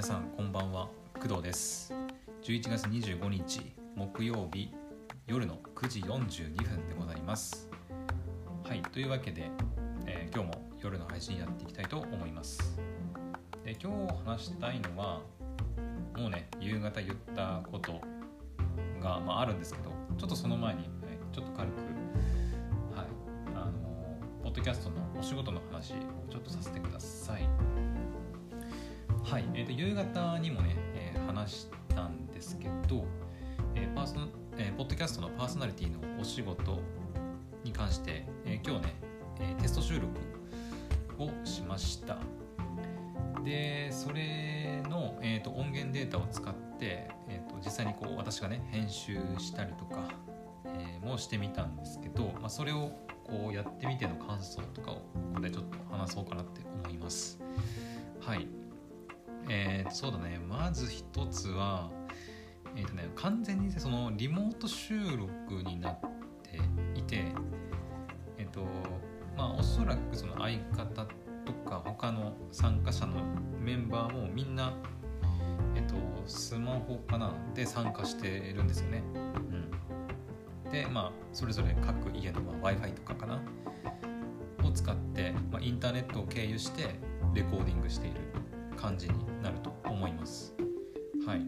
皆さんこんばんは。工藤です。11月25日木曜日夜の9時42分でございます。はいというわけで、えー今日も夜の配信やっていきたいと思います。で今日話したいのはもうね夕方言ったことが、まあ、あるんですけどちょっとその前に、はい、ちょっと軽くはいあのポッドキャストのお仕事の話をちょっとさせてください。はい、えー、と夕方にもね、えー話したんですけど、えーパーソえーポッドキャストのパーソナリティのお仕事に関して、えー今日ね、えーテスト収録をしました。でそれの、えーと音源データを使って、えーと実際にこう私がね編集したりとか、えーもしてみたんですけど、まあ、それをこうやってみての感想とかをここでちょっと話そうかなって思います。はい。えー、そうだね。まず一つはえーとね、完全にそのリモート収録になっていてえっ、とまあおそらくその相方とか他の参加者のメンバーもみんなえっ、とスマホかな？で参加してるんですよね、うん、でまあそれぞれ各家の w i f i とかかな？を使って、まあ、インターネットを経由してレコーディングしている感じになると思います。はい。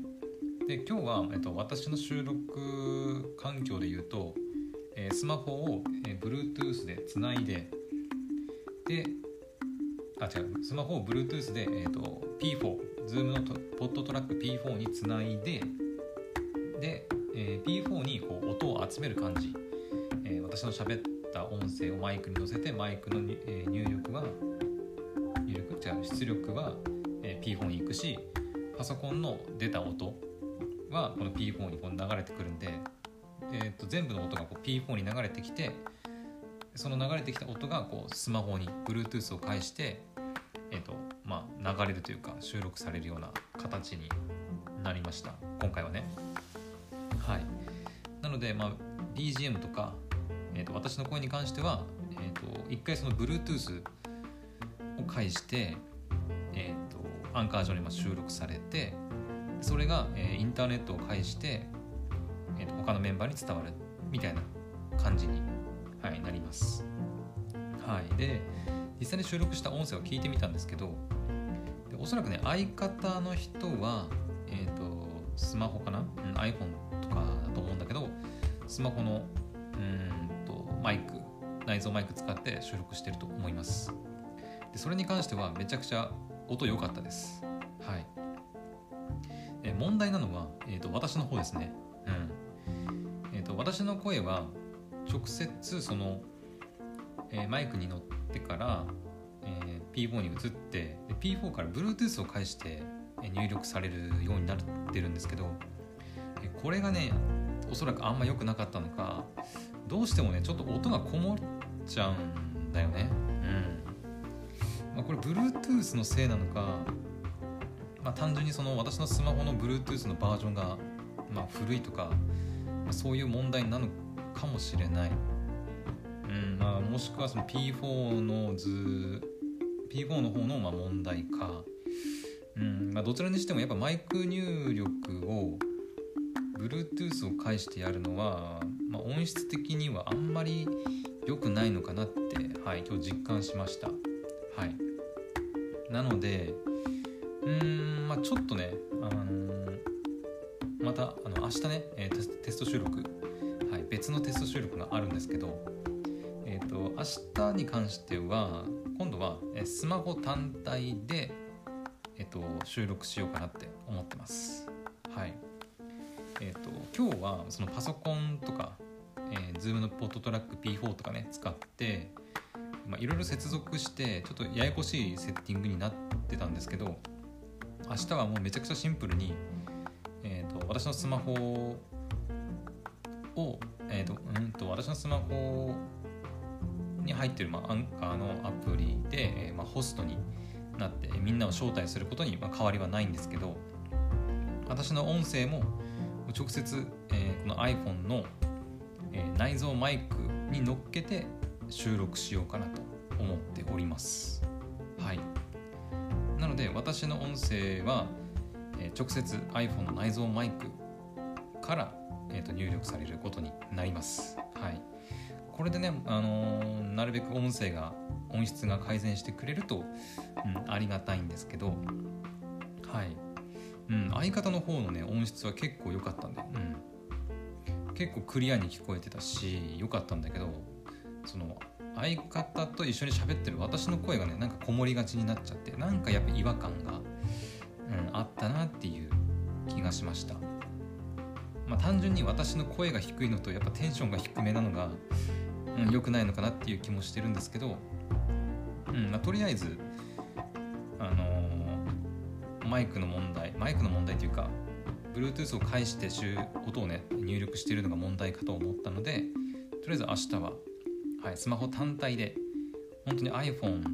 で今日は、えっと、私の収録環境で言うと、えースマホを、えー Bluetooth でつないでであ違うスマホを Bluetooth で、えー、と P4 Zoom のトポッドトラック P4 につないでで、えー P4 にこう音を集める感じ、えー私の喋った音声をマイクに乗せてマイクの、えー入力は入力？違う出力は、P4 に行くしパソコンの出た音はこの P4 にこう流れてくるんで、えー、と全部の音がこう P4 に流れてきてその流れてきた音がこうスマホに Bluetooth を介して、えーとまあ、流れるというか収録されるような形になりました。今回はね。はい。なので、まあ、BGM とか、えー、と私の声に関しては、えー、と一回その Bluetooth を介して、えー、アンカー上にま収録されてそれが、えインターネットを介して、えーと他のメンバーに伝わるみたいな感じに、はい、なります。はい、で実際に収録した音声を聞いてみたんですけどでおそらくね相方の人は、えー、とスマホかな、うん、iPhone とかだと思うんだけどスマホのうんとマイク内蔵マイク使って収録してると思います。でそれに関してはめちゃくちゃ音良かったです。はい。え問題なのは、えー、と私の方ですね、うん。えー、と私の声は直接その、えーマイクに乗ってから、えー P4 に移って P4 から Bluetooth を介して入力されるようになってるんですけど、えこれがねおそらくあんま良くなかったのかどうしてもねちょっと音がこもっちゃうんだよね。うん、まあ、これ Bluetooth のせいなのかまあ、単純にその私のスマホの Bluetooth のバージョンが、まあ、古いとか、まあそういう問題なのかもしれない、うんまあ、もしくはその P4 の図 P4 の方のまあ問題か、うんまあ、どちらにしてもやっぱマイク入力を Bluetooth を介してやるのは、まあ、音質的にはあんまり良くないのかなって、はい、今日実感しました。はいなのでうんまあちょっとね、あのまたあの明日ね、えーテスト収録、はい、別のテスト収録があるんですけど、えー、と明日に関しては今度はスマホ単体で、えー、と収録しようかなって思ってます。はいえー、と今日はそのパソコンとか、えー、Zoom のポットトラック P4 とかね使ってまあいろいろ接続してちょっとややこしいセッティングになってたんですけど明日はもうめちゃくちゃシンプルに、えー、と私のスマホを、えー、とうんと私のスマホに入ってる、まあ、アンカーのアプリで、えーまあ、ホストになってみんなを招待することに、まあ、変わりはないんですけど私の音声も直接、えーこの iPhone の、えー内蔵マイクに乗っけて収録しようかなと思っております。はい。なので私の音声は、えー、直接 iPhone の内蔵マイクから、えーと、入力されることになります。はい、これでね、あのー、なるべく音声が音質が改善してくれると、うん、ありがたいんですけど、はい、うん、相方の方のね音質は結構良かったんで、うん、結構クリアに聞こえてたし良かったんだけどその相方と一緒に喋ってる私の声がねなんかこもりがちになっちゃってなんかやっぱ違和感が、うん、あったなっていう気がしました。まあ単純に私の声が低いのとやっぱテンションが低めなのが良、うん、くないのかなっていう気もしてるんですけど、うんまあ、とりあえずあのー、マイクの問題マイクの問題というか Bluetooth を介して音をね入力してるのが問題かと思ったのでとりあえず明日ははい、スマホ単体で本当に iPhone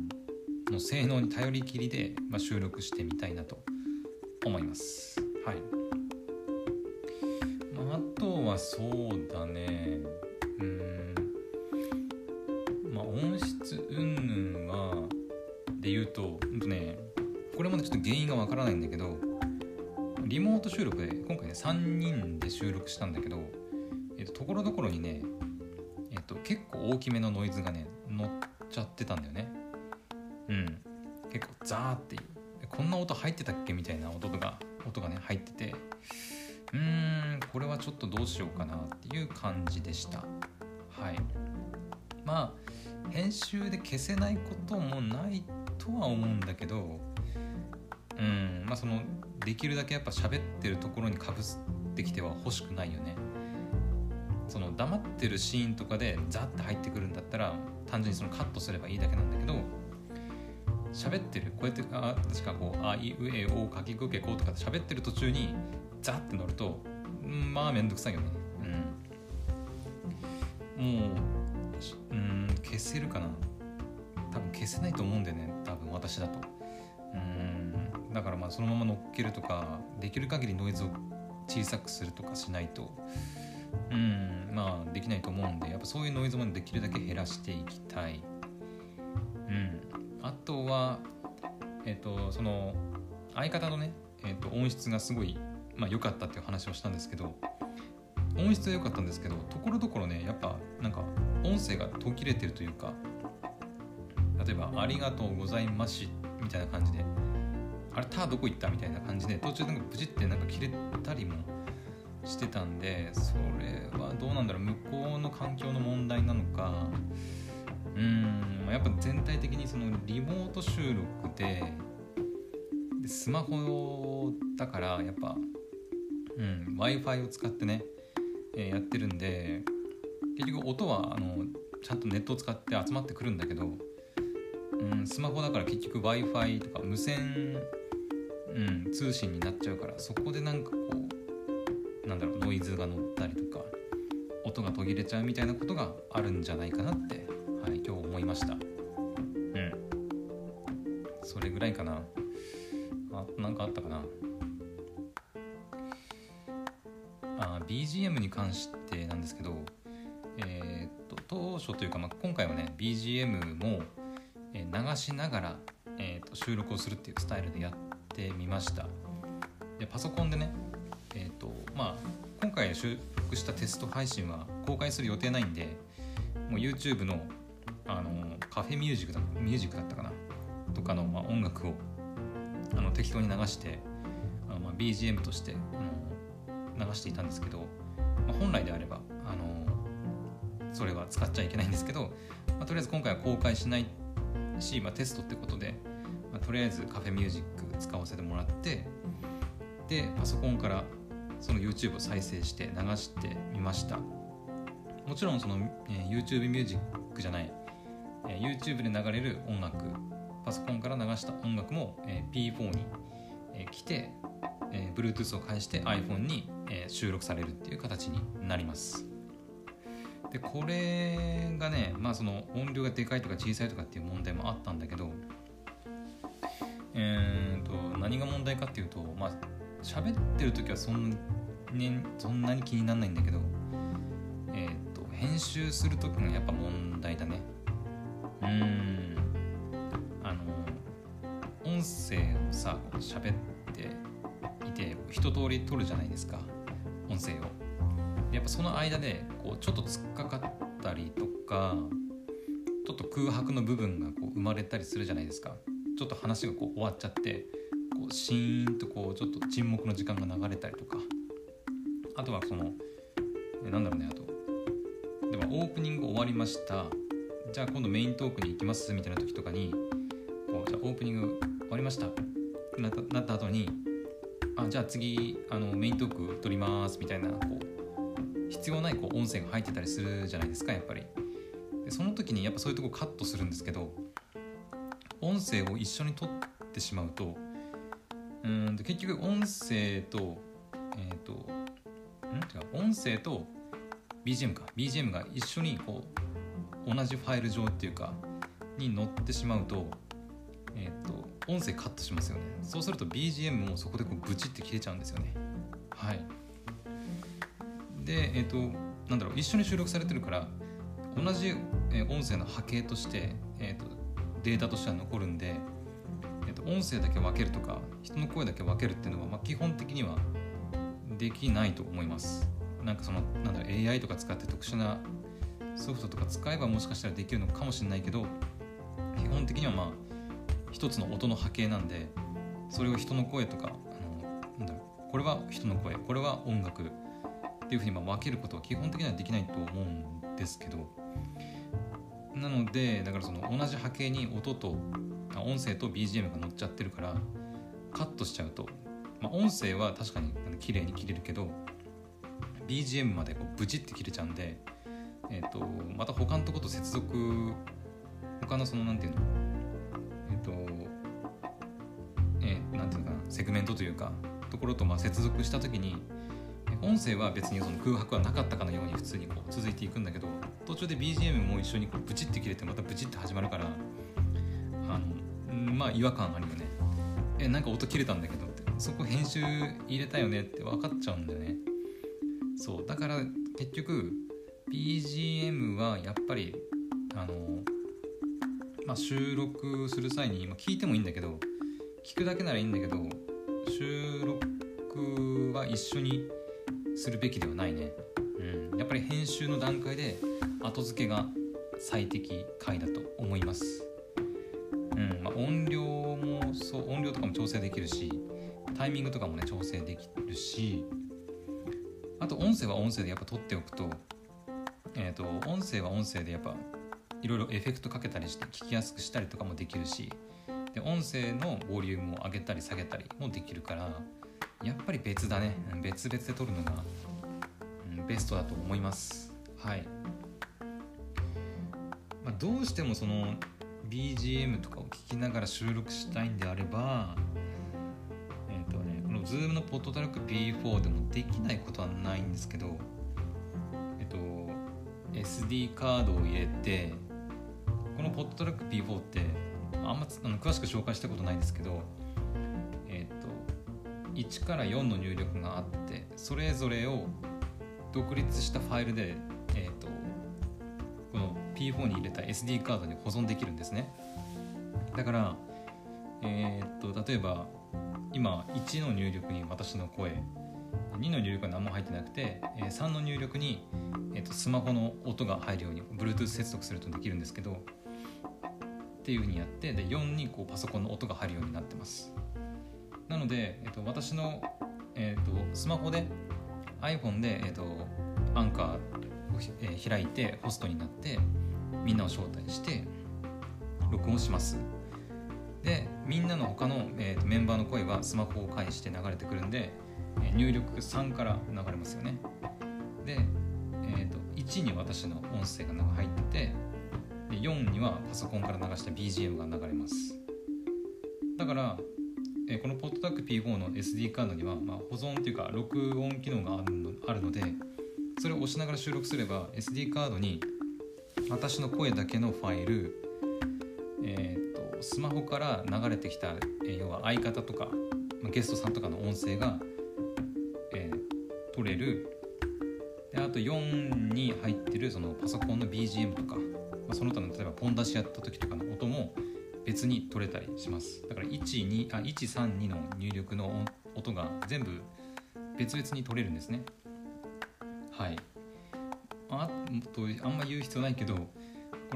の性能に頼りきりで、まあ、収録してみたいなと思います。はい。まあ、あとはそうだね。うん。まあ音質云々はで言うとほんとねこれもねちょっと原因がわからないんだけどリモート収録で今回ね3人で収録したんだけどところどころにねと結構大きめのノイズがね乗っちゃってたんだよね。うん。結構ザーっていう。こんな音入ってたっけみたいな音が音がね入っててうーんこれはちょっとどうしようかなっていう感じでした。はい。まあ編集で消せないこともないとは思うんだけどうんまあそのできるだけやっぱ喋ってるところにかぶってきては欲しくないよねその黙ってるシーンとかでザッて入ってくるんだったら単純にそのカットすればいいだけなんだけど喋ってるこうやってあ確かこう「あいうえおかきくけこ」とか喋ってる途中にザッて乗るとまあめんどくさいよね。うん。もううん消せるかな。多分消せないと思うんだよね多分私だと。うん。だからまあそのまま乗っけるとかできる限りノイズを小さくするとかしないとうんまあできないと思うんでやっぱそういうノイズもできるだけ減らしていきたいうんあとはえっ、ー、とその相方のね、えーと、音質がすごいまあ良かったっていう話をしたんですけど音質は良かったんですけどところどころねやっぱなんか音声が途切れてるというか例えば「ありがとうございまし」みたいな感じで「あれたどこ行った?」みたいな感じで途中なんかブチってなんか切れたりもしてたんでそれはどうなんだろう向こうの環境の問題なのか。うんやっぱ全体的にそのリモート収録ででスマホだからやっぱ、うん、w i f i を使ってね、えー、やってるんで結局音はあのちゃんとネットを使って集まってくるんだけど、うん、スマホだから結局 w i f i とか無線、うん、通信になっちゃうからそこでなんかこうなんだろうノイズが乗ったりとか音が途切れちゃうみたいなことがあるんじゃないかなって、はい、今日思いました。うん。それぐらいかな。あなんかあったかな。あ BGM に関してなんですけどえー、っと当初というか、まあ、今回はね BGM も流しながら、えー、と収録をするっていうスタイルでやってみました。でパソコンでねえーとまあ、今回収録したテスト配信は公開する予定ないんでもう YouTube のあのカフェミュージックだミュージックだったかな？とかの、まあ、音楽をあの適当に流してあのまあ、BGM としてあの流していたんですけど、まあ、本来であればあのそれは使っちゃいけないんですけど、まあ、とりあえず今回は公開しないし、まあ、テストってことで、まあ、とりあえずカフェミュージック使わせてもらってでパソコンからその YouTube を再生して流してみました。もちろんその、えー、YouTube ミュージックじゃない、えー、YouTube で流れる音楽パソコンから流した音楽も、えー、P4 に、えー、来て、えー、Bluetooth を介して iPhone に、えー、収録されるっていう形になります。でこれがねまあその音量がでかいとか小さいとかっていう問題もあったんだけどえーと何が問題かっていうとまあ喋ってる時はそん,、ね、そんなに気にならないんだけど、えっ、ー、と編集する時がやっぱ問題だね。うん。あの音声をさ喋っていて一通り取るじゃないですか。音声を。やっぱその間でこうちょっと突っかかったりとかちょっと空白の部分がこう生まれたりするじゃないですか。ちょっと話がこう終わっちゃってシーンとこうちょっと沈黙の時間が流れたりとか。あとはそのなんだろうねあと。でもオープニング終わりました。じゃあ今度メイントークに行きますみたいな時とかにこうじゃあオープニング終わりました。なったなった後にあじゃあ次あのメイントーク撮りますみたいなこう必要ないこう音声が入ってたりするじゃないですかやっぱり。でその時にやっぱそういうとこカットするんですけど音声を一緒に撮ってしまうとうんと結局音声とえっ、ー、とん？違う音声と BGM か。BGM が一緒にこう同じファイル上っていうかに載ってしまうとえっ、ー、と音声カットしますよね。そうすると BGM もそこでこうブチって切れちゃうんですよね。はい。でえっ、ー、となんだろう一緒に収録されてるから同じ音声の波形として、えーと、データとしては残るんで、えーと、音声だけ分けるとか人の声だけ分けるっていうのは、まあ、基本的にはできないと思います。なんかそのなんだろう AI とか使って特殊なソフトとか使えばもしかしたらできるのかもしれないけど基本的にはまあ一つの音の波形なんでそれを人の声とかあのなんだろうこれは人の声これは音楽っていうふうにまあ分けることは基本的にはできないと思うんですけどなのでだからその同じ波形に音と音声と BGM が乗っちゃってるからカットしちゃうと、まあ、音声は確かに綺麗に切れるけど BGM までこうブチって切れちゃうんで、えーと、また他のとこと接続他のそのなんていうのえっ、ー、とえー、なんていうのかなセグメントというかところとまあ接続した時に音声は別にその空白はなかったかのように普通にこう続いていくんだけど途中で BGM も一緒にこうブチって切れてまたブチって始まるからまあ違和感あるよね。えなんか音切れたんだけどって。そこ編集入れたよねって分かっちゃうんだよね。そう。だから結局 BGM はやっぱりあのまあ、収録する際に、まあ、聞いてもいいんだけど聞くだけならいいんだけど収録は一緒にするべきではないね、うん、やっぱり編集の段階で後付けが最適解だと思います音量もそう音量とかも調整できるしタイミングとかもね調整できるしあと音声は音声でやっぱ取っておくとえっ、ー、と音声は音声でやっぱいろいろエフェクトかけたりして聞きやすくしたりとかもできるしで音声のボリュームを上げたり下げたりもできるからやっぱり別だね。別々で撮るのが、うん、ベストだと思います。はい、まあ、どうしてもその BGM とかを聞きながら収録したいんであればえっ、ー、とねこの Zoom のポットトラック P4 でもできないことはないんですけどえっ、ー、と SD カードを入れてこのポットトラック P4 ってあんまあの詳しく紹介したことないんですけどえっと1から4の入力があってそれぞれを独立したファイルで、えーと、P4 に入れた SD カードに保存できるんですね。だから、えーと、例えば今1の入力に私の声2の入力は何も入ってなくて、3の入力に、えーと、とスマホの音が入るように Bluetooth 接続するとできるんですけどっていうふうにやってで4にこうパソコンの音が入るようになってます。なので、えっと、私の、えっと、スマホで iPhone で、えっと、アンカーを、えー、開いてホストになってみんなを招待して録音します。でみんなの他の、えーと、メンバーの声はスマホを介して流れてくるんで、え、入力3から流れますよね。で、えーと、1に私の音声が入ってで4にはパソコンから流した BGM が流れます。だからえー、このポットタック P4 の SD カードには、まあ、保存っていうか録音機能があるのあるのでそれを押しながら収録すれば SD カードに私の声だけのファイル、えーと、スマホから流れてきた、え、要は相方とか、ま、ゲストさんとかの音声が、えー、取れる。であと4に入ってるそのパソコンの BGM とか、まあ、その他の例えばポン出しやった時とかの音も別に取れたりします。だから12あ132の入力の音が全部別々に取れるんですね。はい。あとあんま言う必要ないけどこ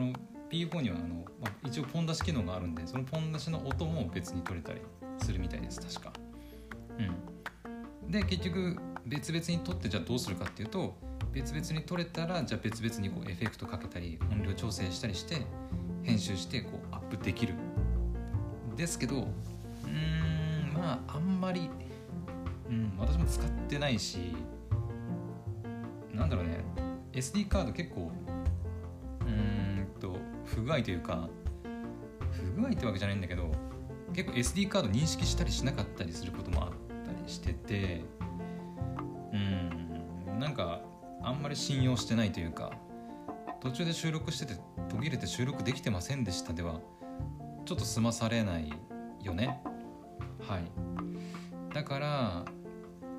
の P4 にはあの、まあ、一応ポン出し機能があるんでそのポン出しの音も別に取れたりするみたいです確か。うん。で結局別々に取ってじゃあどうするかっていうと別々に取れたらじゃあ別々にこうエフェクトかけたり音量調整したりして編集してこうアップできる。ですけどうーんまああんまり、うん、私も使ってないしなんだろうね。SD カード結構うんと不具合というか不具合ってわけじゃないんだけど結構 SD カード認識したりしなかったりすることもあったりしててうんなんかあんまり信用してないというか途中で収録してて途切れて収録できてませんでしたではちょっと済まされないよね。はい。だから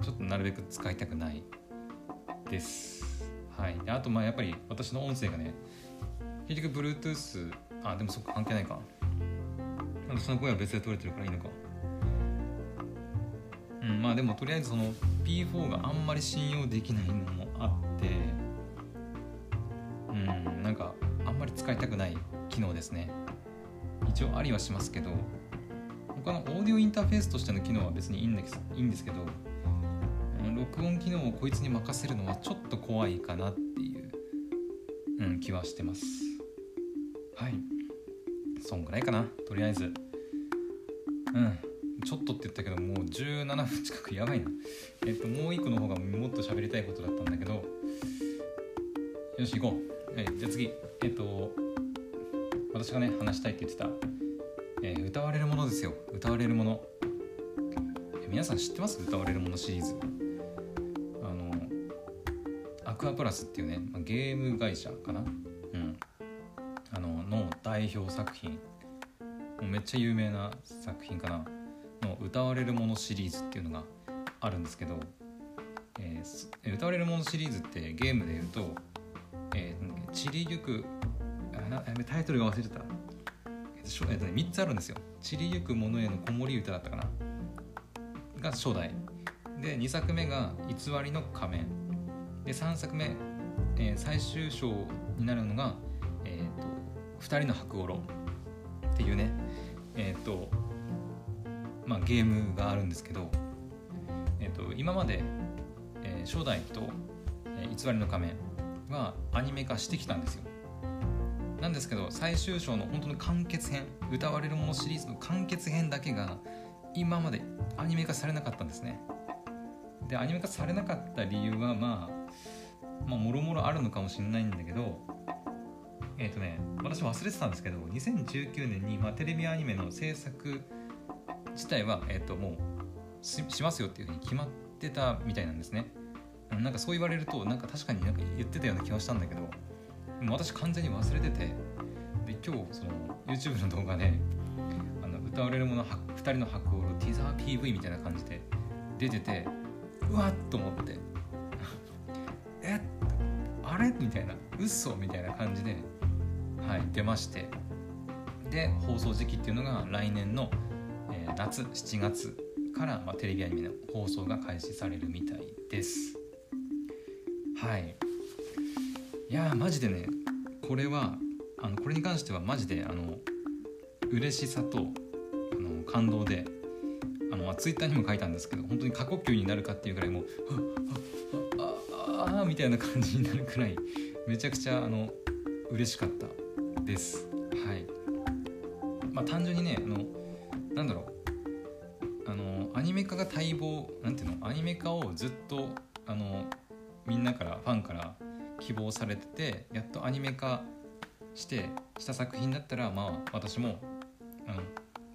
ちょっとなるべく使いたくないです。はい。あとまあやっぱり私の音声がね結局 Bluetooth あでもそっか関係ないか。私の声は別で撮れてるからいいのか。うんまあでもとりあえずその P4 があんまり信用できないのもあって。うんなんかあんまり使いたくない機能ですね。一応ありはしますけど。他のオーディオインターフェースとしての機能は別にいいんですいいんですけど。録音機能をこいつに任せるのはちょっと怖いかなっていう、うん、気はしてます。はい。そんぐらいかなとりあえず。うん。ちょっとって言ったけどもう17分近くやばいな。えっともう一個の方がもっと喋りたいことだったんだけど。よし行こう、はい、じゃあ次。えっと私がね話したいって言ってた、えー、歌われるものですよ。歌われるもの、皆さん知ってます？歌われるものシリーズ。クアプラスっていうね、ゲーム会社かな？うん。あのの代表作品。もうめっちゃ有名な作品かな。の歌われるものシリーズっていうのがあるんですけど、えー、歌われるものシリーズってゲームで言うとえー、散りゆくあタイトルが忘れてた、えーと、3つあるんですよ「散りゆく者への子守歌」だったかな。が初代。で2作目が「偽りの仮面」で3作目、えー、最終章になるのが「えーと、2人の白五郎」っていうねえっ、ー、とまあゲームがあるんですけど、えーと、今まで、えー、初代と、えー、偽りの仮面はアニメ化してきたんですよ。なんですけど最終章の本当の完結編歌われるものシリーズの完結編だけが今までアニメ化されなかったんですね。でアニメ化されなかった理由はまあまあもろもろあるのかもしれないんだけどえっ、ー、とね私忘れてたんですけど2019年に、まあ、テレビアニメの制作自体は、えーと、もうしますよっていうふうに決まってたみたいなんですね。なんかそう言われるとなんか確かになんか言ってたような気はしたんだけど私完全に忘れててで今日その YouTube の動画であの歌われるもの2人の白オールティザー PV みたいな感じで出ててうわっと思って。えあれ？みたいな。嘘？みたいな感じではい出まして。で放送時期っていうのが来年の、えー、夏7月から、まあ、テレビアニメの放送が開始されるみたいです。はい。いやマジでねこれはあのこれに関してはマジであの嬉しさとあの感動であのツイッターにも書いたんですけど本当に過呼吸になるかっていうぐらいもうあああああみたいな感じになるくらいめちゃくちゃあの嬉しかったですはいまあ単純にねあのなんだろうあのアニメ化が待望なんていうのアニメ化をずっとあのみんなからファンから希望されててやっとアニメ化してした作品だったらまあ私もあの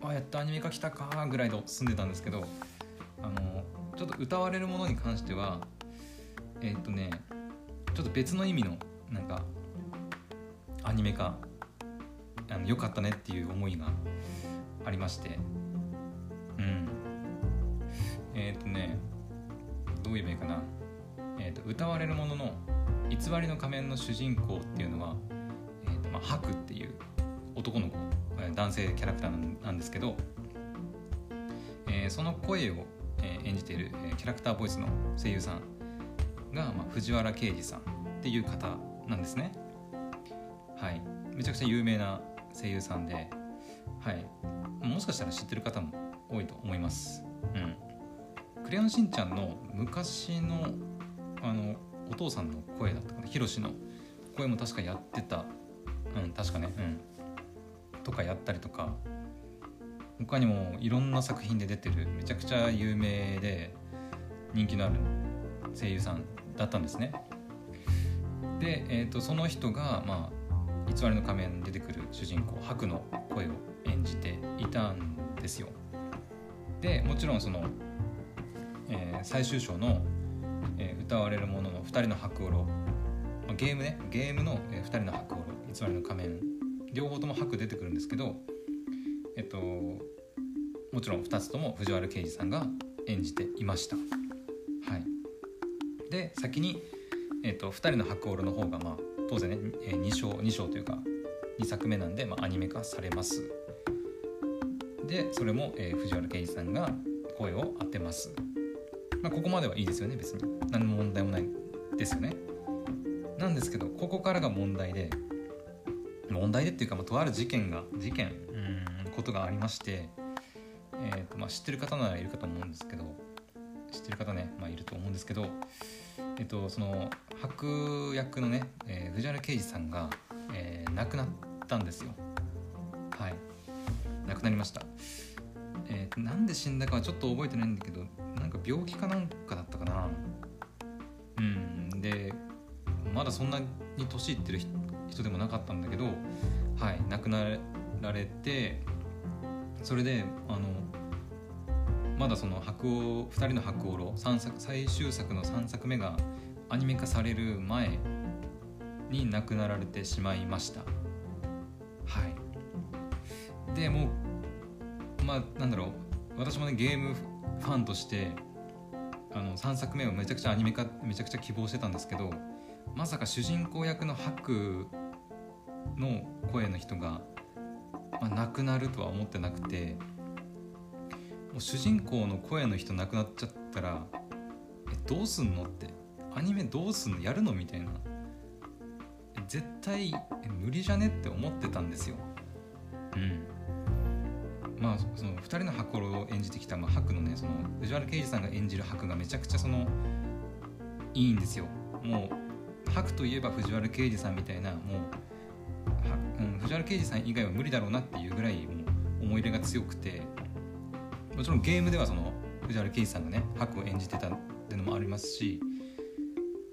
あやっとアニメ化来たかぐらいで済んでたんですけどあのちょっと歌われるものに関してはえー、っとねちょっと別の意味のなんかアニメ化あのよかったねっていう思いがありましてうん。えー、っとねどう言えばいいかな。えーと、歌われるものの偽りの仮面の主人公っていうのは、えーとまあ、ハクっていう男の子男性キャラクターなんですけど、えー、その声を演じている、キャラクターボイスの声優さんが、まあ、藤原啓治さんっていう方なんですね。はい。めちゃくちゃ有名な声優さんではい。もしかしたら知ってる方も多いと思います。うん。クレヨンしんちゃんの昔のあのお父さんの声だったかな。ヒロシの声も確かやってた。うん確かね。うん。とかやったりとか他にもいろんな作品で出てるめちゃくちゃ有名で人気のある声優さんだったんですね。で、えー、とその人が、まあ、偽りの仮面出てくる主人公ハクの声を演じていたんですよ。でもちろんその、えー最終章の、えー歌われるものの2人の白オロまゲームねゲームの、え2人の白オロ偽りの仮面両方とも白出てくるんですけどえっともちろん2つとも藤原啓治さんが演じていました。はい。で先に、えっと2人の白オの方がまあ当然ね、2章2章というか2作目なんで、まあ、アニメ化されます。でそれも、えー藤原啓治さんが声を当てます、まあ、ここまではいいですよね別に。何の問題もないですよね。なんですけどここからが問題で問題でっていうか、まあ、とある事件が事件うん。ことがありまして、えーとまあ、知ってる方ならいるかと思うんですけど知ってる方ね、まあ、いると思うんですけど、えっと、その白役のね、えー藤原啓治さんが、えー亡くなったんですよ。はい。亡くなりました。えーとなんで死んだかはちょっと覚えてないんだけどなんか病気かなんかだったかな。うん。でまだそんなに年いってる人人でもなかったんだけどはい亡くなられてそれであのまだその白鸚2人の白鸚路三作最終作の3作目がアニメ化される前に亡くなられてしまいました。はい。でもうまあなんだろう。私もねゲームファンとしてあの3作目をめちゃくちゃアニメ化めちゃくちゃ希望してたんですけどまさか主人公役の白の声の人が、まあ、亡くなるとは思ってなくてもう主人公の声の人亡くなっちゃったらえどうすんの？ってアニメどうすんの？やるの？みたいな絶対え無理じゃね？って思ってたんですよ。うん。まあその2人の白を演じてきた、まあ、白のねその藤原啓治さんが演じる白がめちゃくちゃそのいいんですよ。もう白といえば藤原啓治さんみたいなもう、藤原啓治さん以外は無理だろうなっていうぐらいもう思い入れが強くてもちろんゲームではその藤原啓治さんがね白を演じてたっていうのもありますし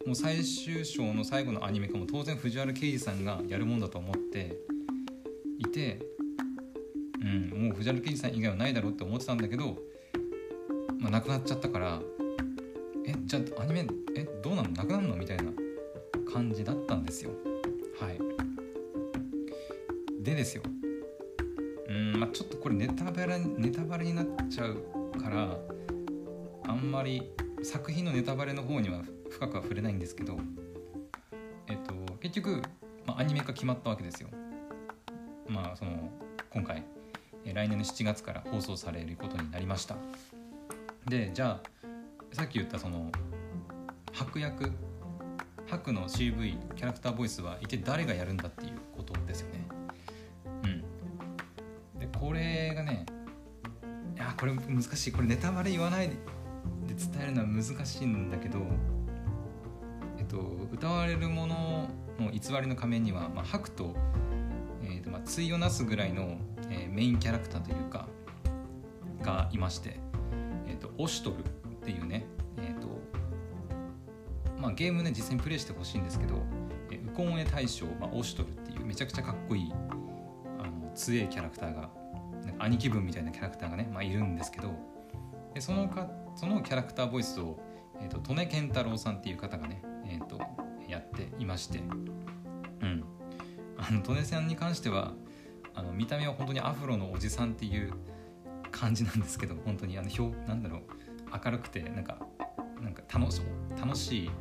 もう最終章の最後のアニメ化も当然藤原啓治さんがやるもんだと思っていて、うん、もう藤原啓治さん以外はないだろうって思ってたんだけど、まあ、亡くなっちゃったからえじゃあアニメえどうなの？なくなるの？みたいな感じだったんですよ。はい。でですよ。うんまあちょっとこれネタバレネタバレになっちゃうからあんまり作品のネタバレの方には深くは触れないんですけどえっと結局、まあ、アニメ化決まったわけですよ。まあその今回来年の7月から放送されることになりました。でじゃあさっき言ったその白役白の CV キャラクターボイスは一体誰がやるんだっていうこれ難しい。これネタバレ言わないで伝えるのは難しいんだけどえっと歌われるものの偽りの仮面には、まあ、白と,、えーとまあ、対をなすぐらいの、えーメインキャラクターというかがいまして、えー、とオシトルっていうね、えーとまあ、ゲームね実際にプレイしてほしいんですけど、えーウコンエ大将、まあ、オシトルっていうめちゃくちゃかっこいいあの強いキャラクターが兄貴分みたいなキャラクターがね、まあ、いるんですけどでそのかそのキャラクターボイスを、えー、と利根健太郎さんっていう方がね、えー、とやっていましてうん。あの利根さんに関してはあの見た目は本当にアフロのおじさんっていう感じなんですけど本当にあの表なんだろう明るくてなんかなんか楽し楽しい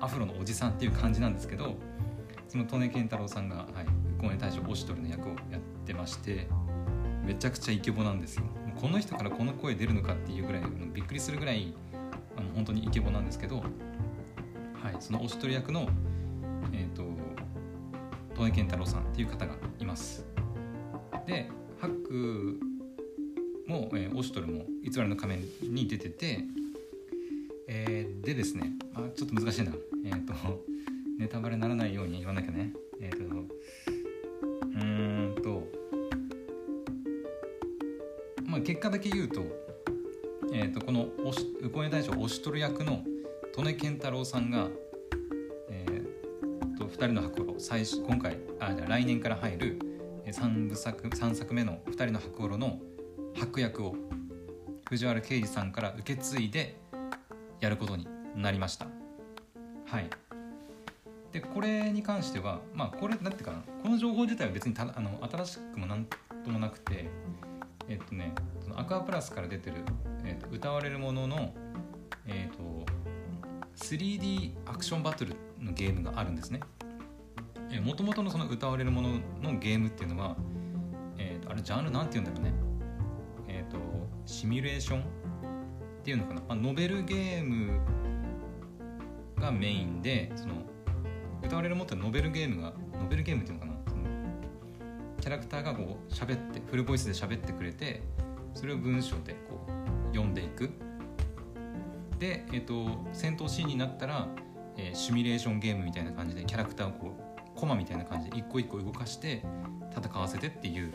アフロのおじさんっていう感じなんですけどその利根健太郎さんが、はい、公演大将オシトルの役をやってましてめちゃくちゃイケボなんですよ。この人からこの声出るのかっていうぐらいびっくりするぐらいあの本当にイケボなんですけど、はい、そのおしとり役の、えーと、と根健太郎さんっていう方がいます。でハックも、えー、オシトルも偽りの仮面に出てて、えー、でですねあちょっと難しいな。えっ、ー、とネタバレならないように言わなきゃね。えっ、ー、とうん。結果だけ言うと,、えーと、このおし右近大将を押し取る役の利根健太郎さんが、えーと、2人の白露最初今回あじゃ来年から入る3部作 ,3 作目の2人の白露の白役を藤原啓治さんから受け継いでやることになりました。はい。でこれに関してはまあこれなんていうかなこの情報自体は別にたあの新しくもなんともなくてえっとねアクアプラスから出てる、えっと、歌われるもののえっと 3D アクションバトルのゲームがあるんですね。もともとのその歌われるもののゲームっていうのは、えーと、あれジャンルなんて言うんだろうね。えっ、ー、とシミュレーションっていうのかな、まあ、ノベルゲームがメインでその歌われるものってノベルゲームがノベルゲームっていうのかな。キャラクターがこう喋ってフルボイスで喋ってくれてそれを文章でこう読んでいく。で、えーと、戦闘シーンになったら、えー、シミュレーションゲームみたいな感じでキャラクターをこうコマみたいな感じで一個一個動かして戦わせてっていう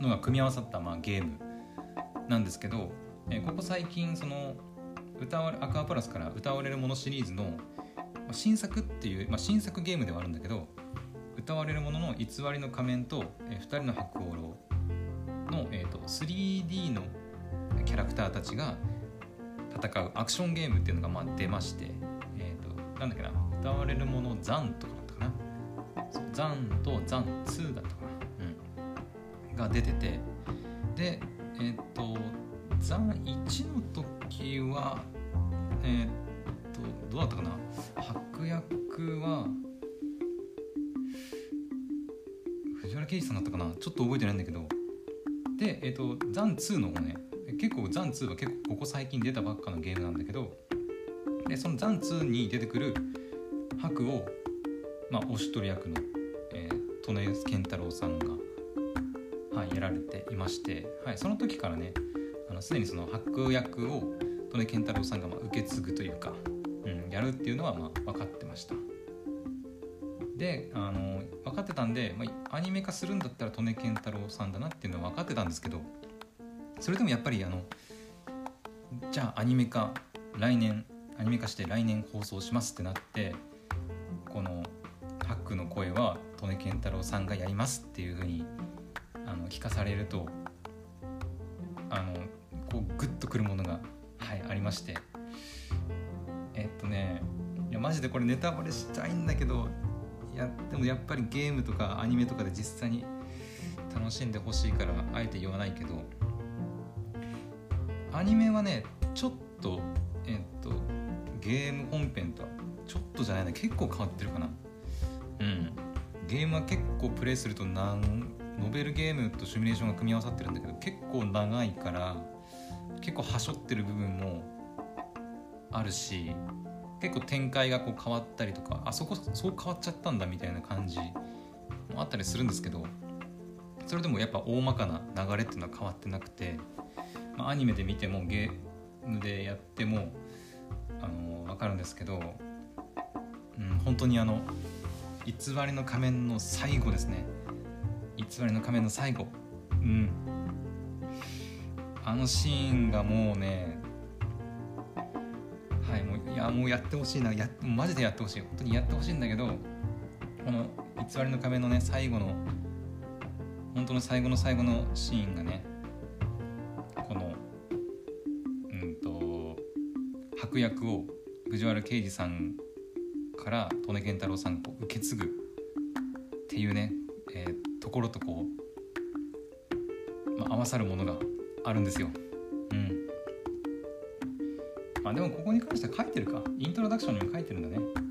のが組み合わさった、まあ、ゲームなんですけど、えー、ここ最近その歌わアクアプラスから歌われるものシリーズの新作っていう、まあ、新作ゲームではあるんだけど歌われるものの偽りの仮面と、えー、2人の白鵬の、えーと、3D のキャラクターたちが戦うアクションゲームっていうのがまあ出まして、えーと、なんだっけな歌われるものザンとかだったかな。ザンとザン2だったかな、うん、が出てて。でえっ、ー、とザン1の時はえっ、ー、どうだったかな。白役は藤原啓治さんだったかな。ちょっと覚えてないんだけど。でえ、ー、とザン2の方ね結構ザン2は結構ここ最近出たばっかのゲームなんだけどでそのザン2に出てくる白をまあおしとり役の、えー、利根健太郎さんが、はい、やられていまして、はい、その時からねすでにその白役を利根健太郎さんがまあ受け継ぐというかうんやるっていうのはまあ分かってました。であの分かってたんで、まあ、アニメ化するんだったら利根健太郎さんだなっていうのは分かってたんですけどそれでもやっぱりあのじゃあアニメ化来年アニメ化して来年放送しますってなってこのハックの声は利根健太郎さんがやりますっていうふうにあの聞かされるとあのこうグッとくるものが、はい、ありまして。えっとねいやマジでこれネタバレしたいんだけどやでもやっぱりゲームとかアニメとかで実際に楽しんでほしいからあえて言わないけどアニメはねちょっとえっとゲーム本編とはちょっとじゃないな結構変わってるかな。うん。ゲームは結構プレイするとなんノベルゲームとシミュレーションが組み合わさってるんだけど結構長いから結構はしょってる部分もあるし結構展開がこう変わったりとかあそこそう変わっちゃったんだみたいな感じもあったりするんですけどそれでもやっぱ大まかな流れっていうのは変わってなくて、まあ、アニメで見てもゲームでやってもあの分かるんですけど、うん、本当にあの偽りの仮面の最後ですね。偽りの仮面の最後。うん。あのシーンがもうねやもうやってほしいなやマジでやってほしい本当にやってほしいんだけどこの偽りの壁のね最後の本当の最後の最後のシーンがねこのうんと白役を藤原啓治さんから利根健太郎さんが受け継ぐっていうね、えー、ところとこう、まあ、合わさるものがあるんですよ。うんあでもここに関しては書いてるか。イントロダクションにも書いてるんだね。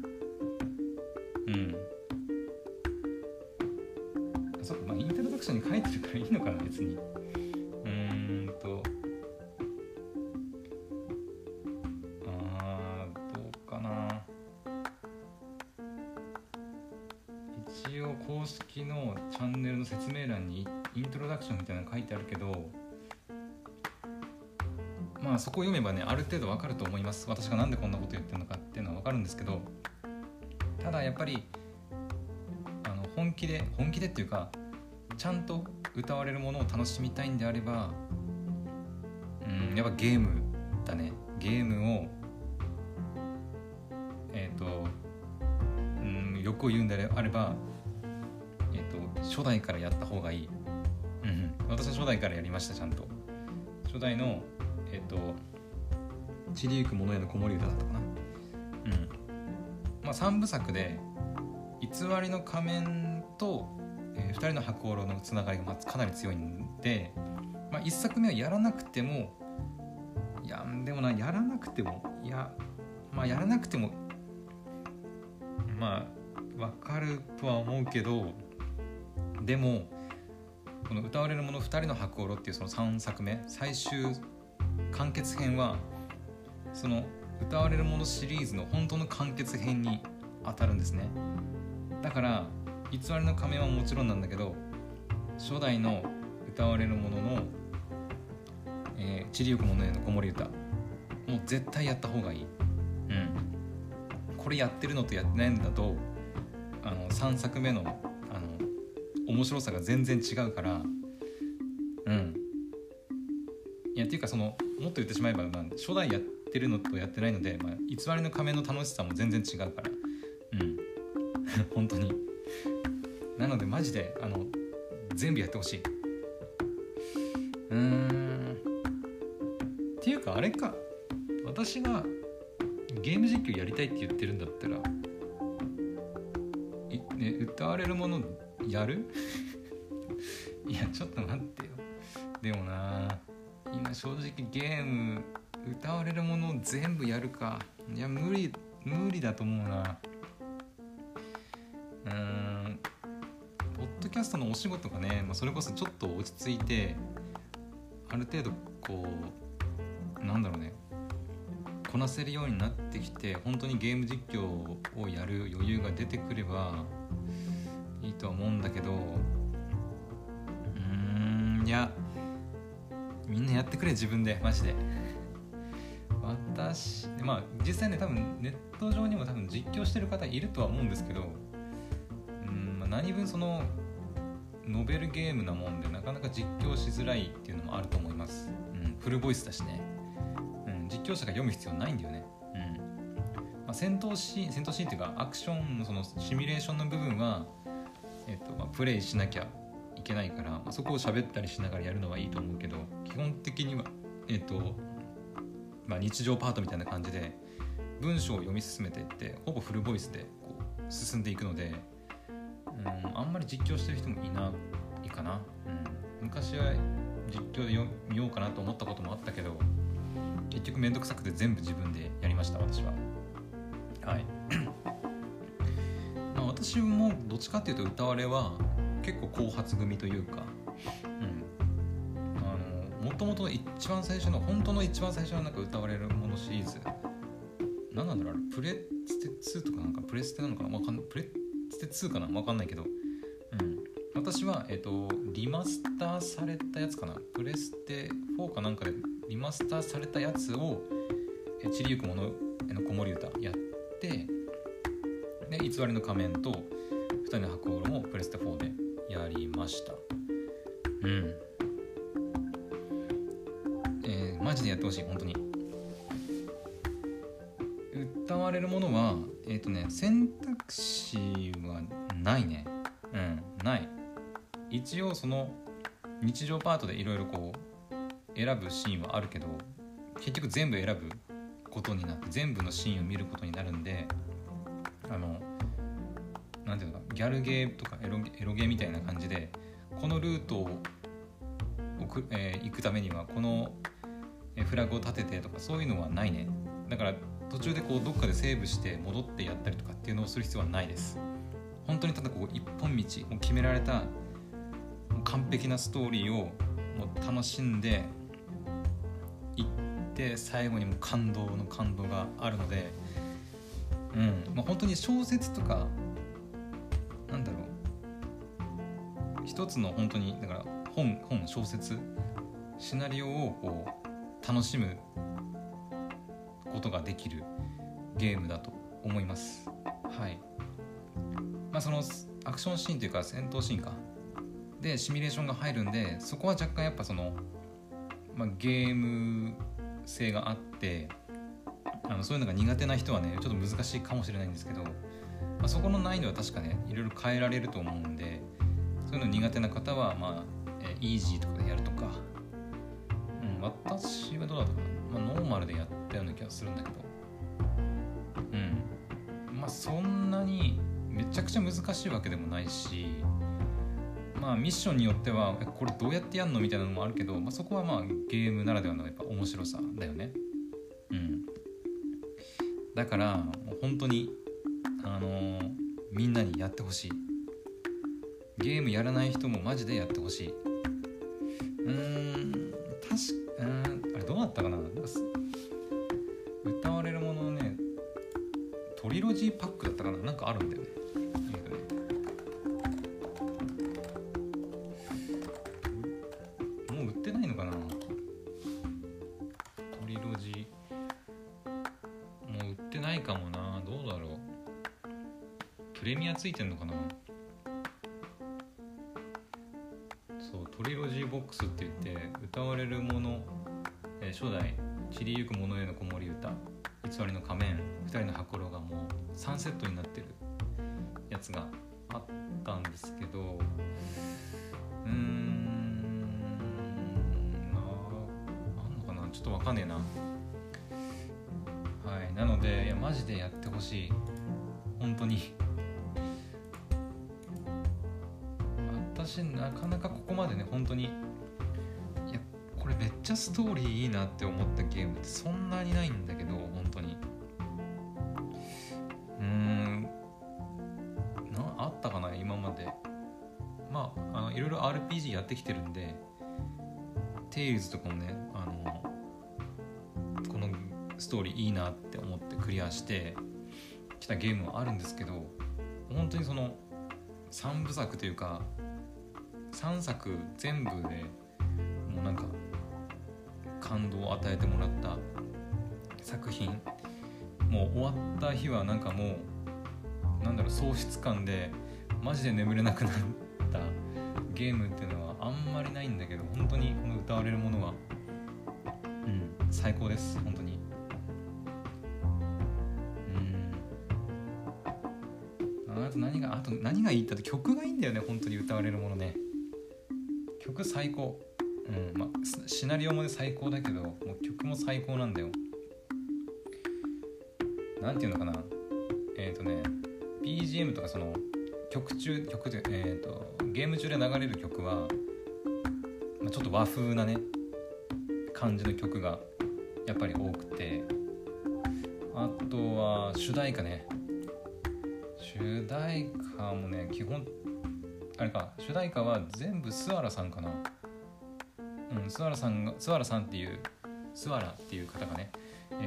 私が何でこんなこと言ってるのかっていうのはわかるんですけどただやっぱりあの本気で本気でっていうかちゃんと歌われるものを楽しみたいんであればうんやっぱゲームだね。ゲームをえっ、ー、とうん欲を言うんであればえっ、ー、と初代からやった方がいい、うん、私は初代からやりましたちゃんと。初代のえっ、ー、と「散りゆく者への子守歌」だったかな。うん。まあ3部作で偽りの仮面と、えー、2人の白狼のつながりがまかなり強いんで、まあ、1作目はやらなくてもいやでもなやらなくてもいやまあやらなくてもまあ分かるとは思うけどでもこの歌われるもの2人の白狼っていうその3作目最終完結編はその歌われるものシリーズの本当の完結編に当たるんですね。だから偽りの仮面はもちろんなんだけど初代の歌われるものの「えー、ちりゆく者への子守歌」もう絶対やった方がいい。うん。これやってるのとやってないんだとあの3作目のあの面白さが全然違うからうん。いやっていうかそのもっと言ってしまえば、まあ、初代やってるのとやってないので、まあ、偽りの仮面の楽しさも全然違うから。うん。本当に。なのでマジであの全部やってほしい。うーん。っていうかあれか。私がゲーム実況やりたいって言ってるんだったらい、ね、歌われるものやる？いやちょっと待ってよ。でもな今正直ゲーム歌われるものを全部やるか。いや無理無理だと思うな。うん。ポッドキャストのお仕事がね、まあ、それこそちょっと落ち着いてある程度こうなんだろうね。こなせるようになってきて本当にゲーム実況をやる余裕が出てくればいいとは思うんだけど。うん。いやみんなやってくれ自分で。マジで。私まあ実際ね多分ネット上にも多分実況してる方いるとは思うんですけどうん、まあ、何分そのノベルゲームなもんでなかなか実況しづらいっていうのもあると思います、うん、フルボイスだしね、うん、実況者が読む必要ないんだよね。うん。まあ、戦闘シーン戦闘シーンっていうかアクションのそのシミュレーションの部分は、えっとまあ、プレイしなきゃいけないから、まあ、そこを喋ったりしながらやるのはいいと思うけど基本的にはえっ、と、まあ、日常パートみたいな感じで文章を読み進めていってほぼフルボイスでこう進んでいくのでうんあんまり実況してる人もいないかな、うん、昔は実況で見ようかなと思ったこともあったけど結局面倒くさくて全部自分でやりました私は。はい。まあ私もどっちかっていうと歌われは結構後発組というかうんともと一番最初の本当の一番最初のなんか歌われるものシリーズ。何なんだろうあれプレステ2とかなんかプレステなのかな？わかんプレステ2かな？わかんないけど。うん。私は、えっ、ー、とリマスターされたやつかな？プレステ4かなんかでリマスターされたやつを「散りゆく者への子守歌」やってで偽りの仮面と2人の白狼もプレステ4でやりました。うん。マジでやってほしい本当に。歌われるものはえっ、ー、とね選択肢はないね。うんない。一応その日常パートでいろいろこう選ぶシーンはあるけど結局全部選ぶことになって全部のシーンを見ることになるんであのなんていうのかギャルゲーとかエロエロゲーみたいな感じでこのルートをく、えー、行くためにはこのフラグを立ててとかそういうのはないね。だから途中でこうどっかでセーブして戻ってやったりとかっていうのをする必要はないです。本当にただこう一本道もう決められた完璧なストーリーをもう楽しんでいって最後にも感動の感動があるのでうん。まあ、本当に小説とかなんだろう。一つの本当にだから本本小説シナリオをこう楽しむことができるゲームだと思います。はい。まあそのアクションシーンというか戦闘シーンか。でシミュレーションが入るんでそこは若干やっぱその、まあ、ゲーム性があってあのそういうのが苦手な人はねちょっと難しいかもしれないんですけど、まあ、そこの難易度は確かねいろいろ変えられると思うんでそういうの苦手な方はまあ、えイージーとかでやるとか、私はどうだったかな、まあ、ノーマルでやったような気がするんだけど。うん。まあそんなにめちゃくちゃ難しいわけでもないしまあミッションによってはこれどうやってやるのみたいなのもあるけど、まあ、そこはまあゲームならではのやっぱ面白さだよね。うん。だからもう本当にあのー、みんなにやってほしい。ゲームやらない人もマジでやってほしい。うーんうん。あれどうなったかな？歌われるものねトリロジーパックだったかな？なんかあるんだよね。もう売ってないのかな？トリロジー。もう売ってないかもな。どうだろう。プレミアついてんのかな？初代散りゆく者への子守歌偽りの仮面二人の箱ろがもう3セットになってるやつがあったんですけどうーんなあんのかなちょっとわかんねえな。はいなのでいやマジでやってほしい。本当に。私なかなかここまでね本当にちゃストーリーいいなって思ったゲームってそんなにないんだけど本当に。うーん。なあったかな今まで。まあいろいろ RPG やってきてるんでテイルズとかもねあのこのストーリーいいなって思ってクリアしてきたゲームはあるんですけど本当にその3部作というか3作全部でもうなんか感動を与えてもらった作品。もう終わった日はなんかもうなんだろう喪失感でマジで眠れなくなった。ゲームっていうのはあんまりないんだけど本当にこの歌われるものはうん最高です。本当に。うん。あと何があと何がいいって曲がいいんだよね。本当に歌われるものね。曲最高。うんまあシナリオも最高だけどもう曲も最高なんだよ。なんていうのかな。えっ、ー、とね BGM とかその曲中曲で、えーと、ゲーム中で流れる曲は、まあ、ちょっと和風なね感じの曲がやっぱり多くて。あとは主題歌ね。主題歌もね基本あれか主題歌は全部スワラさんかな。スワラさんがスワラさんっていうスワラっていう方がね、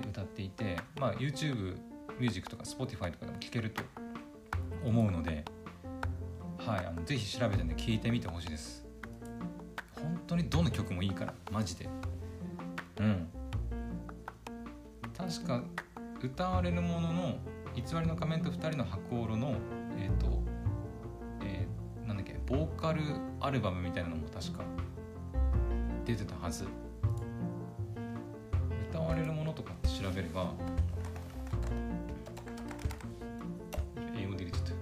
歌っていてまあ YouTube ミュージックとか Spotify とかでも聴けると思うのではいあのぜひ調べてね聴いてみてほしいです。本当にどの曲もいいからマジで。うん。確か歌われるものの偽りの仮面と二人の箱おろのえっ、ー、とえー、なんだっけボーカルアルバムみたいなのも確か出てたはず。歌われるものとかって調べれば英語で入れちゃった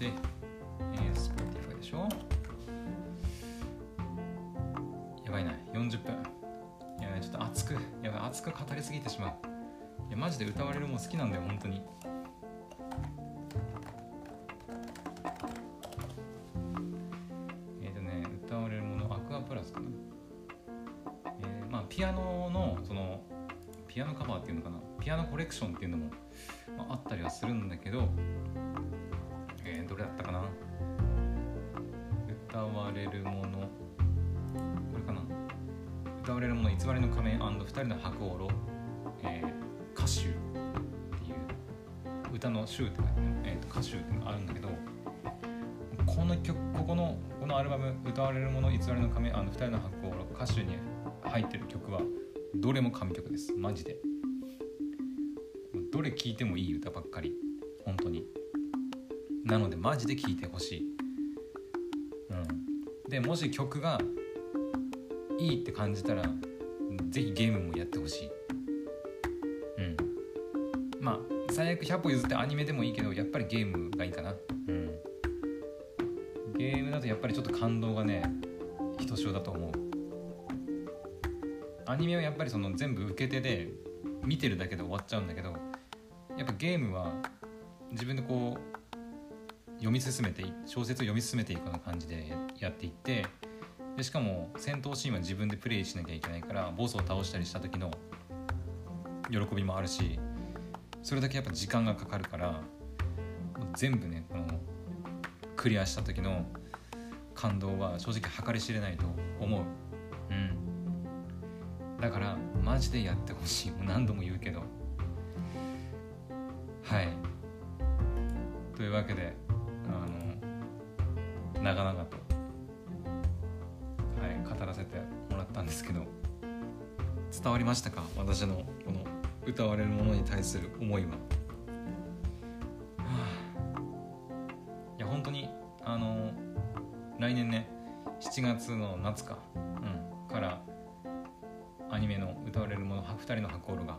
で、えー、Spotify でしょ？やばいな。40分。いやちょっと熱くやばい熱く語りすぎてしまう。いやマジで歌われるもん好きなんだよ本当に。カバーっていうのかな？ピアノコレクションっていうのも、まあ、あったりはするんだけどえー、どれだったかな？歌われるもの。これかな？歌われるもの偽りの仮面二人の白オロ、えー、歌集っていう。歌の集って書いてね、えー、歌集っていうのがあるんだけどこの曲ここのこのアルバム「歌われるもの偽りの仮面2人の発行歌手に入ってる曲はどれも神曲です。マジで。どれ聴いてもいい歌ばっかり。本当に。なのでマジで聴いてほしい。うん。でもし曲がいいって感じたらぜひゲームもやってほしい。うん。まあ最悪100歩譲ってアニメでもいいけどやっぱりゲームがいいかな。うん。ゲームだとやっぱりちょっと感動がねひとしおだと思う。アニメはやっぱりその全部受け手で見てるだけで終わっちゃうんだけどやっぱゲームは自分でこう読み進めて小説を読み進めていくような感じでやっていってでしかも戦闘シーンは自分でプレイしなきゃいけないからボスを倒したりした時の喜びもあるしそれだけやっぱ時間がかかるから全部ねこのクリアした時の感動は正直計り知れないと思う。うん。だからマジでやってほしい。もう何度も言うけどはい。というわけであの長々とはい語らせてもらったんですけど伝わりましたか？私のこの歌われるものに対する思いは。はあ、いや本当にあの来年ね7月の夏か、うん、からアニメの「歌われるもの2人の箱ールが、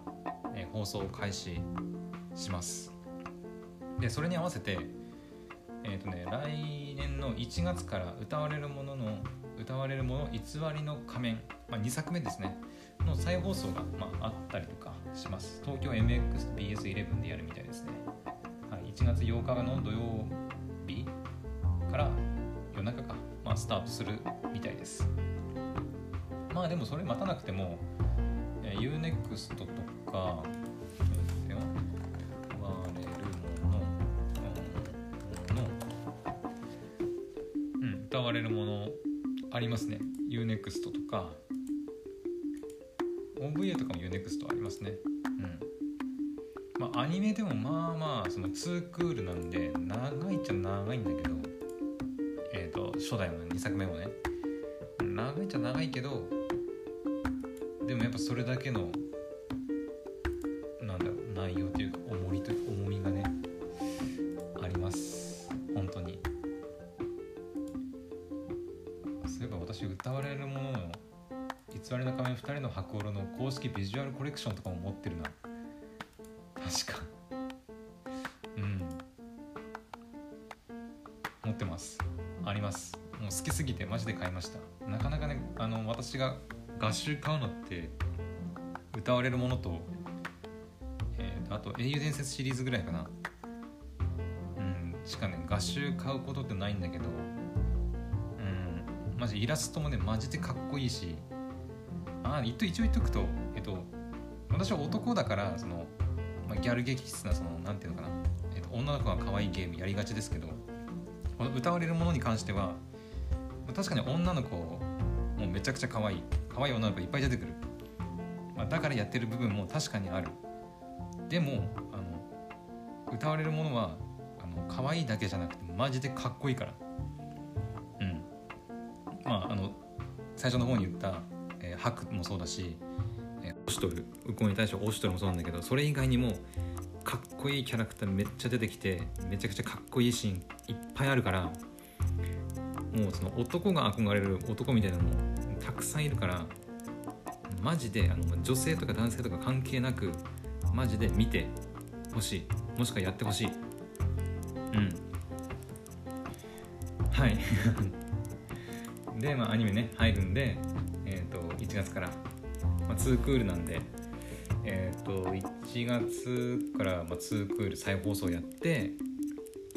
えー、放送開始します。でそれに合わせてえっ、ー、とね来年の1月から歌われるものの歌われるもの偽りの仮面、まあ、2作目ですね。の再放送が、まあ、あったりとかします。東京 MXBS11 でやるみたいですね、はい、1月8日の土曜日から夜中か、まあ、スタートするみたいです。まあでもそれ待たなくても、えー、UNEXT とか、われるものありますね。UNEXT とか。OVA とかも UNEXT ありますね。うん。まあアニメでもまあまあその2クールなんで長いっちゃ長いんだけどえっ、ー、と初代の2作目もね。長いっちゃ長いけどでもやっぱそれだけのなんだろう内容というか公式ビジュアルコレクションとかも持ってるな。確か。うん。持ってます。あります。もう好きすぎてマジで買いました。なかなかねあの私が合集買うのって歌われるものと,、えー、とあと英雄伝説シリーズぐらいかな。うん。しかね合集買うことってないんだけどうん。マジイラストもねマジでかっこいいしあ一応言っとくとえっと私は男だからその、まあ、ギャル激質なそのなんていうのかな、えっと、女の子が可愛いゲームやりがちですけど歌われるものに関しては確かに女の子もうめちゃくちゃ可愛い可愛い女の子いっぱい出てくる、まあ、だからやってる部分も確かにある。でもあの歌われるものはあの可愛いだけじゃなくてマジでかっこいいから。うん。まああの最初の方に言ったえー、ハクもそうだし、えー、オシトルウコンに対してオシトルもそうなんだけどそれ以外にもかっこいいキャラクターめっちゃ出てきてめちゃくちゃかっこいいシーンいっぱいあるからもうその男が憧れる男みたいなのもたくさんいるからマジであの女性とか男性とか関係なくマジで見てほしい。もしくはやってほしい。うん。はい。でまあアニメね入るんで1月から、まあ、2クールなんで、えっ、ー、と1月からまあ2クール再放送やって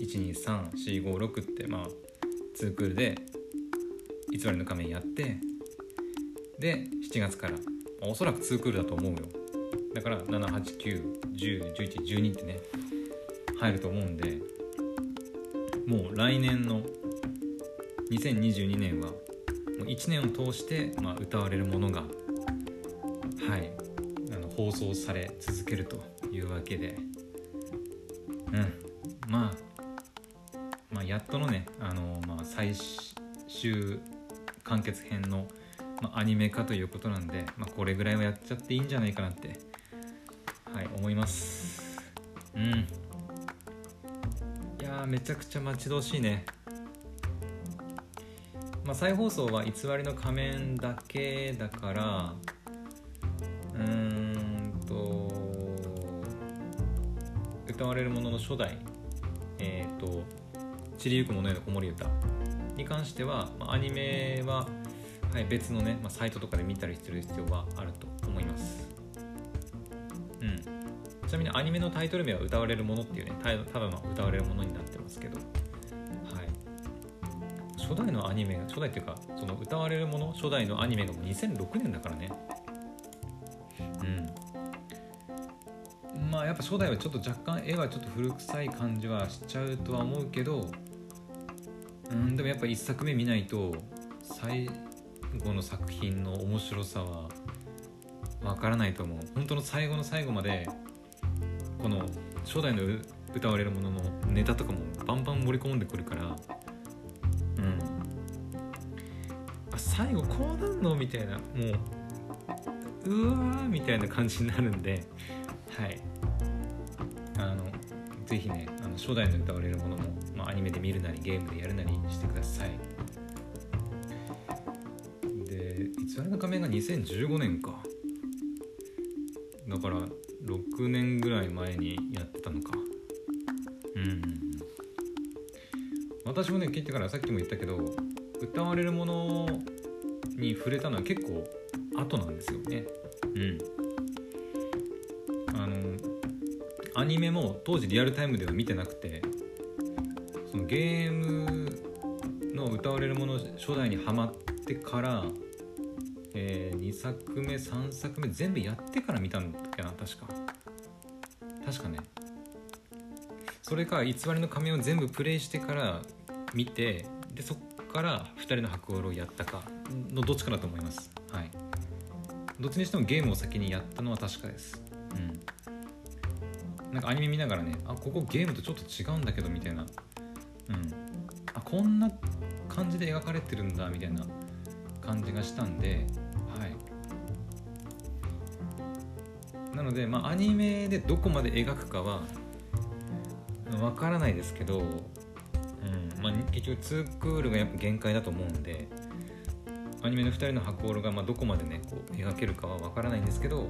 123456ってまあ2クールで偽りの仮面やってで7月から、まあ、おそらく2クールだと思うよ。だから789101112ってね入ると思うんでもう来年の2022年は1年を通して、まあ、歌われるものがはいあの放送され続けるというわけで。うん。まあまあやっとのねあの、まあ、最終完結編の、まあ、アニメ化ということなんで、まあ、これぐらいはやっちゃっていいんじゃないかなってはい思います。うん。いやめちゃくちゃ待ち遠しいね。まあ、再放送は偽りの仮面だけだからうーんと歌われるものの初代えっ、ー、と「散りゆく者への子守歌」に関しては、まあ、アニメは、はい、別のね、まあ、サイトとかで見たりする必要はあると思います。うん。ちなみにアニメのタイトル名は「歌われるもの」っていうねただの歌われるものになってますけど。初代のアニメが初代っていうかその歌われるもの初代のアニメがもう2006年だからね。うん。まあやっぱ初代はちょっと若干絵はちょっと古臭い感じはしちゃうとは思うけどうんでもやっぱ1作目見ないと最後の作品の面白さはわからないと思う。本当の最後の最後までこの初代の歌われるもののネタとかもバンバン盛り込んでくるから最後こうなんの？みたいなもううわーみたいな感じになるんではい。あのぜひねあの初代の歌われるものも、まあ、アニメで見るなりゲームでやるなりしてください。で偽りの仮面が2015年か。だから6年ぐらい前にやったのか。うん。私もね聞いてからさっきも言ったけど歌われるものに触れたのは結構後なんですよね。うん。あのアニメも当時リアルタイムでは見てなくてそのゲームの歌われるもの初代にはまってから、えー、2作目3作目全部やってから見たんだっけな確か。確かね。それか偽りの仮面を全部プレイしてから見てでそっから2人の白狼をやったかのどっちかだと思います。はい。どっちにしてもゲームを先にやったのは確かです。うん。なんかアニメ見ながらねあここゲームとちょっと違うんだけどみたいな。うん。あこんな感じで描かれてるんだみたいな感じがしたんではい。なのでまあアニメでどこまで描くかはわからないですけどまあ、結局2クールがやっぱ限界だと思うんでアニメの2人の箱オルがまどこまでねこう描けるかは分からないんですけど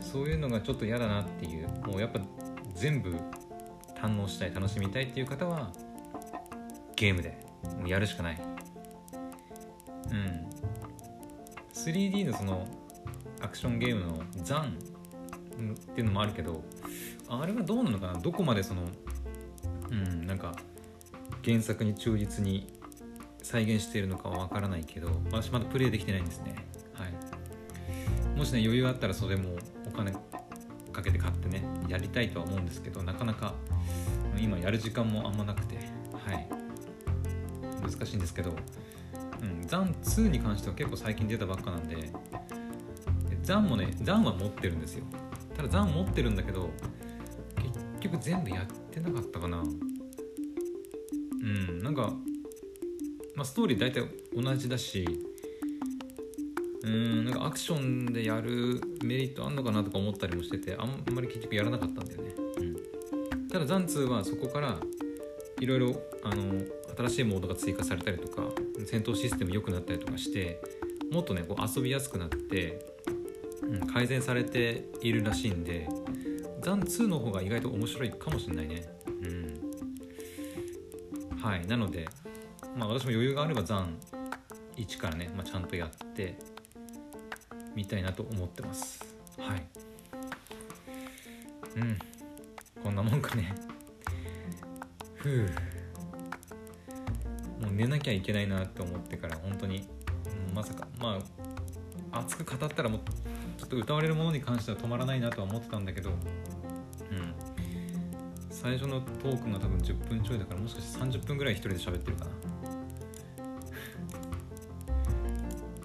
そういうのがちょっと嫌だなっていうもうやっぱ全部堪能したい楽しみたいっていう方はゲームでもうやるしかない。うん。3D のそのアクションゲームの「ザン」っていうのもあるけどあれはどうなのかな？どこまでそのうんなんか原作に忠実に再現しているのかは分からないけど私まだプレイできてないんですね。はい。もしね余裕あったらそれもお金かけて買ってねやりたいとは思うんですけどなかなか今やる時間もあんまなくてはい。難しいんですけどうんザン2に関しては結構最近出たばっかなんでザンもねザンは持ってるんですよ。ただザン持ってるんだけど結局全部やってなかったかな。なんか、まあ、ストーリー大体同じだしうんなんかアクションでやるメリットあんのかなとか思ったりもしててあんまり結局やらなかったんだよね、うん、ただザン2はそこからいろいろあの新しいモードが追加されたりとか戦闘システム良くなったりとかしてもっとねこう遊びやすくなって、うん、改善されているらしいんでザン2の方が意外と面白いかもしれないね。うんはいなのでまあ私も余裕があればザン1からね、まあ、ちゃんとやってみたいなと思ってます。はい。うん。こんなもんかね。ふう。もう寝なきゃいけないなって思ってから本当にまさかまあ熱く語ったらもうちょっと歌われるものに関しては止まらないなとは思ってたんだけど最初のトークが多分10分ちょいだからもしかして30分ぐらい一人で喋ってるかな。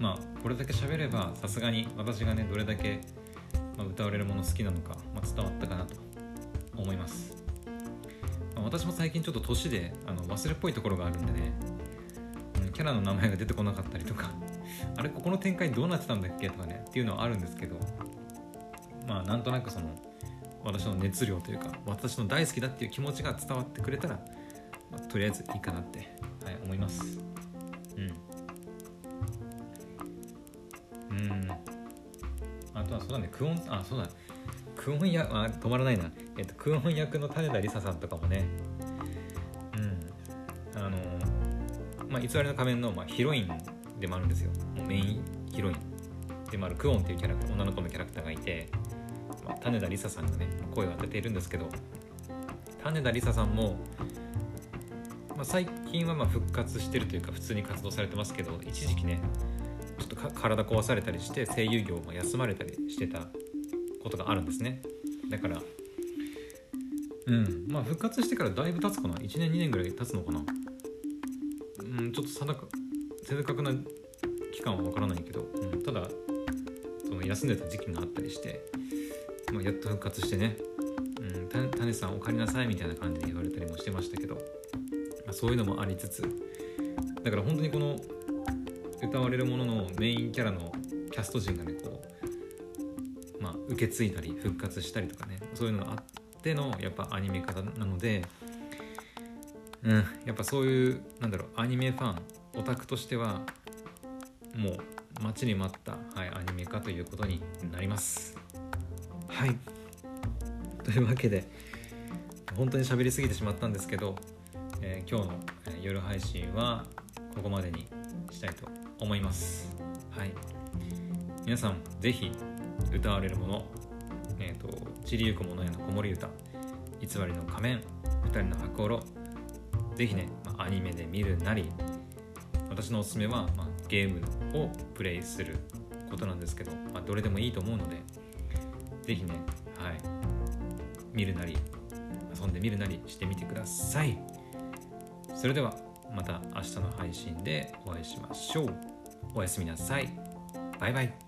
まあこれだけ喋ればさすがに私がねどれだけ、ま、歌われるもの好きなのか、まあ、伝わったかなと思います、まあ、私も最近ちょっと年であの忘れっぽいところがあるんでね、うん、キャラの名前が出てこなかったりとか あれここの展開どうなってたんだっけとかねっていうのはあるんですけどまあなんとなくその私の熱量というか私の大好きだっていう気持ちが伝わってくれたら、まあ、とりあえずいいかなって、はい、思います。うん。うん。あとはそうだねクオンあそうだ。クオン役あ止まらないな、えっと、クオン役の種田理沙さんとかもね。うん。あのまあ偽りの仮面の、まあ、ヒロインでもあるんですよ。メインヒロインでもあるクオンっていうキャラクター女の子のキャラクターがいて、種田理沙さんがね声を当てているんですけど種田理沙さんも、まあ、最近はま復活してるというか普通に活動されてますけど一時期ねちょっと体壊されたりして声優業を休まれたりしてたことがあるんですね。だからうんまあ復活してからだいぶ経つかな。1年2年ぐらい経つのかな。うんちょっと定か正確な期間は分からないけど、うん、ただその休んでた時期があったりしてまあ、やっと復活してね「うん、種さんお帰りなさい」みたいな感じで言われたりもしてましたけど、まあ、そういうのもありつつだから本当にこの歌われるもののメインキャラのキャスト陣がねこう、まあ、受け継いだり復活したりとかねそういうのがあってのやっぱアニメ化なので、うん、やっぱそういうなんだろうアニメファンオタクとしてはもう待ちに待った、はい、アニメ化ということになります。はい。というわけで本当に喋りすぎてしまったんですけど、えー、今日の夜配信はここまでにしたいと思います。はい。皆さん是非歌われるものえっ、ー、とちりゆくものへの子守歌偽りの仮面二人の白狼ぜひね、まあ、アニメで見るなり私のおすすめは、まあ、ゲームをプレイすることなんですけど、まあ、どれでもいいと思うのでぜひね、はい、見るなり遊んでみるなりしてみてください。それではまた明日の配信でお会いしましょう。おやすみなさい。バイバイ。